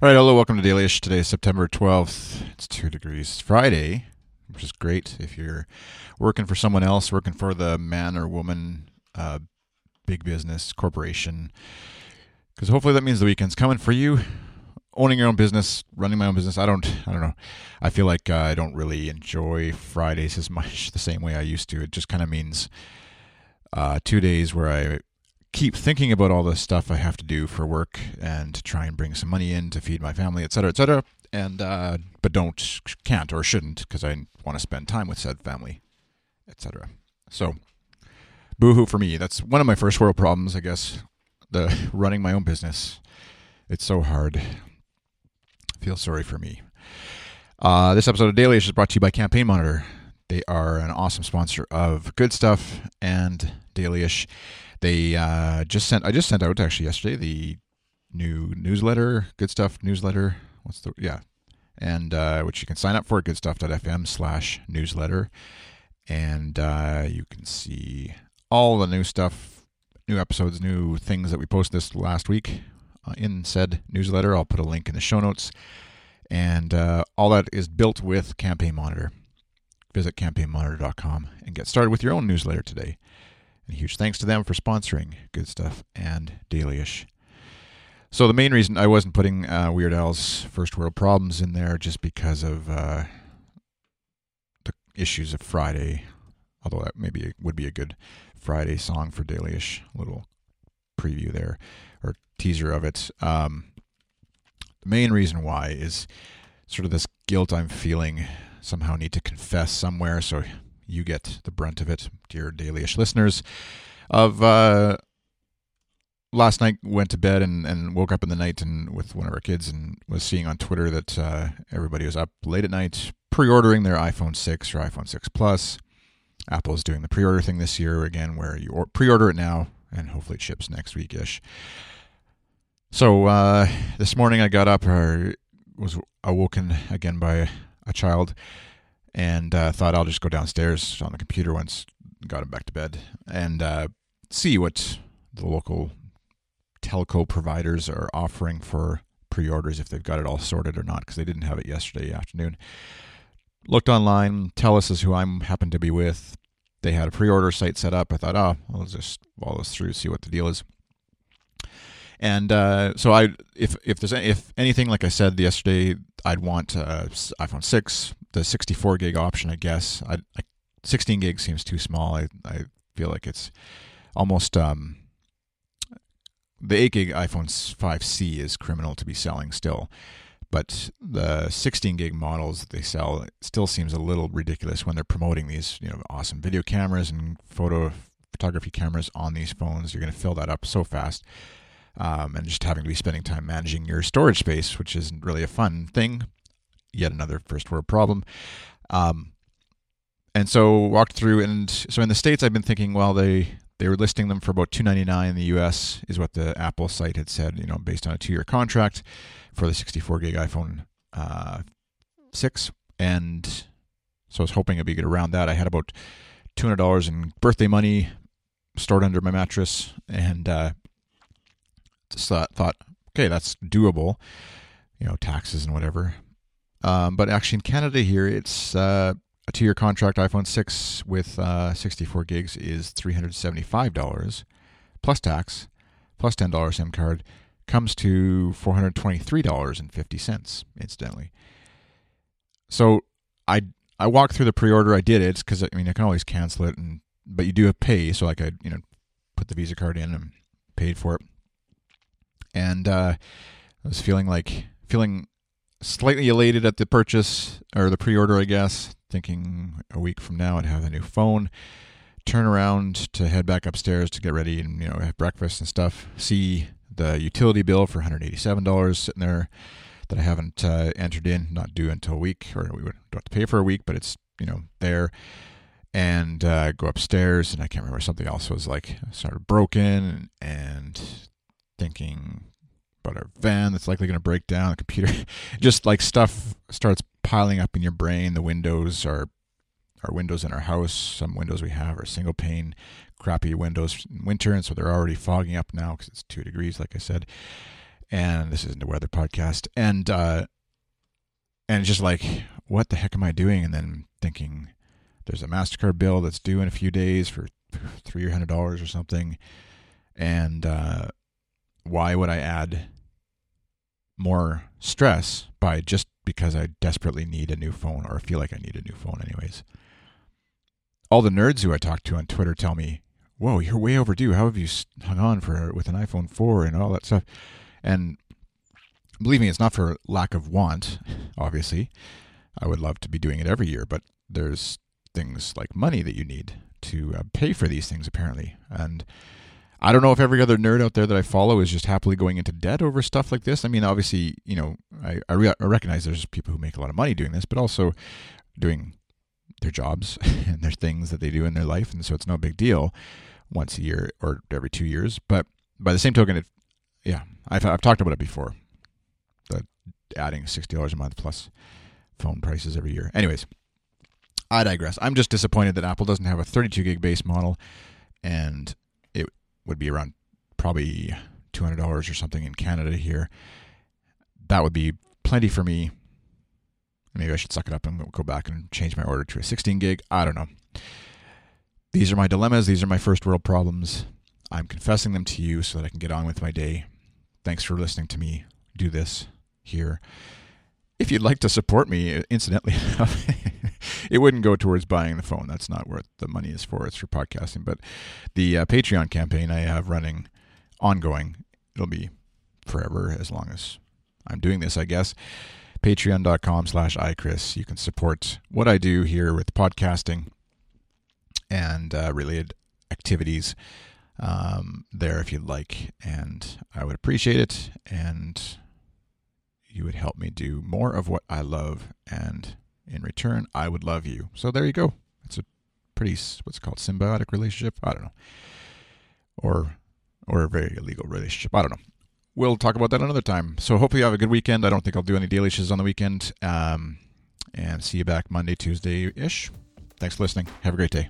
All right, hello, welcome to Dailyish. Today is September 12th. It's 2 degrees Friday, which is great if you're working for someone else, working for the man or woman, uh, big business, corporation. Because hopefully that means the weekend's coming for you. Owning your own business, running my own business. I don't, I don't know. I feel like uh, I don't really enjoy Fridays as much the same way I used to. It just kind of means uh, two days where I keep thinking about all the stuff I have to do for work and to try and bring some money in to feed my family, et cetera, et cetera. And uh, but don't, can't, or shouldn't because I want to spend time with said family, et cetera. So, boohoo for me. That's one of my first world problems, I guess. The running my own business. It's so hard. Feel sorry for me. Uh, this episode of Dailyish is brought to you by Campaign Monitor. They are an awesome sponsor of Good Stuff and Dailyish. They uh, just sent I just sent out actually yesterday the new newsletter, Good Stuff newsletter. What's the yeah, and uh, which you can sign up for at goodstuff.fm slash newsletter, and uh, you can see all the new stuff, new episodes, new things that we posted this last week uh, in said newsletter. I'll put a link in the show notes, and uh, all that is built with Campaign Monitor. Visit campaignmonitor.com and get started with your own newsletter today. And huge thanks to them for sponsoring Good Stuff and Dailyish. So the main reason I wasn't putting uh, Weird Al's First World Problems in there just because of uh, the issues of Friday, although that maybe would be a good Friday song for Dailyish. Little preview there or teaser of it. Um, the main reason why is sort of this guilt I'm feeling. Somehow need to confess somewhere. So you get the brunt of it, dear Dailyish listeners. Of uh, last night, went to bed and, and woke up in the night and with one of our kids and was seeing on Twitter that uh, everybody was up late at night pre-ordering their iPhone 6 or iPhone 6 Plus. Apple is doing the pre-order thing this year again, where you or- pre-order it now and hopefully it ships next week ish. So uh, this morning I got up or was awoken again by a child and uh, thought I'll just go downstairs on the computer once got him back to bed and uh, see what the local telco providers are offering for pre-orders if they've got it all sorted or not because they didn't have it yesterday afternoon. Looked online. Telus is who I'm happen to be with. They had a pre-order site set up. I thought, oh, I'll just follow this through, see what the deal is. And uh, so I, if if there's any, if anything, like I said yesterday, I'd want uh, iPhone six, the 64 gig option. I guess I, I 16 gig seems too small. I I feel like it's almost um, the 8 gig iPhone 5C is criminal to be selling still, but the 16 gig models that they sell still seems a little ridiculous when they're promoting these you know awesome video cameras and photo photography cameras on these phones. You're going to fill that up so fast um, and just having to be spending time managing your storage space, which isn't really a fun thing. Yet another first world problem. Um, and so walked through, and so in the states, I've been thinking, well, they they were listing them for about two ninety nine in the U.S. is what the Apple site had said, you know, based on a two year contract for the sixty four gig iPhone uh, six, and so I was hoping I'd be good around that. I had about two hundred dollars in birthday money stored under my mattress, and uh, thought, thought, okay, that's doable, you know, taxes and whatever. Um, but actually, in Canada here, it's uh, a two-year contract. iPhone six with uh, 64 gigs is $375 plus tax, plus $10 SIM card, comes to $423.50. Incidentally, so I I walked through the pre-order. I did it because I mean I can always cancel it, and but you do have pay. So like I you know put the Visa card in and paid for it and uh, I was feeling like feeling slightly elated at the purchase or the pre-order, I guess, thinking a week from now I'd have a new phone. Turn around to head back upstairs to get ready and you know have breakfast and stuff. See the utility bill for $187 sitting there that I haven't uh, entered in, not due until a week, or we would have to pay for a week, but it's you know there. And uh, go upstairs, and I can't remember something else was like started broken, and thinking about our van that's likely going to break down, the computer, just like stuff starts piling up in your brain. The windows are our windows in our house. Some windows we have are single pane, crappy windows in winter, and so they're already fogging up now because it's two degrees, like I said. and this isn't a weather podcast, and uh, and just like, what the heck am I doing? And then thinking, there's a Mastercard bill that's due in a few days for three hundred dollars or something, and uh, why would I add more stress by just because I desperately need a new phone or feel like I need a new phone, anyways? All the nerds who I talk to on Twitter tell me, "Whoa, you're way overdue. How have you hung on for with an iPhone 4 and all that stuff?" And believe me, it's not for lack of want. Obviously, I would love to be doing it every year, but there's things like money that you need to uh, pay for these things apparently and I don't know if every other nerd out there that I follow is just happily going into debt over stuff like this. I mean, obviously, you know, I, I, re- I recognize there's people who make a lot of money doing this, but also doing their jobs and their things that they do in their life. And so it's no big deal once a year or every two years. But by the same token, it, yeah, I've, I've talked about it before. The adding $60 a month plus phone prices every year. Anyways, I digress. I'm just disappointed that Apple doesn't have a 32 gig base model, and would be around probably $200 or something in Canada here. That would be plenty for me. Maybe I should suck it up and go back and change my order to a 16 gig. I don't know. These are my dilemmas. These are my first world problems. I'm confessing them to you so that I can get on with my day. Thanks for listening to me do this here. If you'd like to support me, incidentally, it wouldn't go towards buying the phone. That's not what the money is for. It's for podcasting. But the uh, Patreon campaign I have running ongoing, it'll be forever as long as I'm doing this, I guess. Patreon.com slash iChris. You can support what I do here with podcasting and uh, related activities um, there if you'd like. And I would appreciate it. And you would help me do more of what I love, and in return, I would love you. So there you go. It's a pretty what's called symbiotic relationship. I don't know, or or a very illegal relationship. I don't know. We'll talk about that another time. So hopefully you have a good weekend. I don't think I'll do any daily shows on the weekend. Um, and see you back Monday, Tuesday ish. Thanks for listening. Have a great day.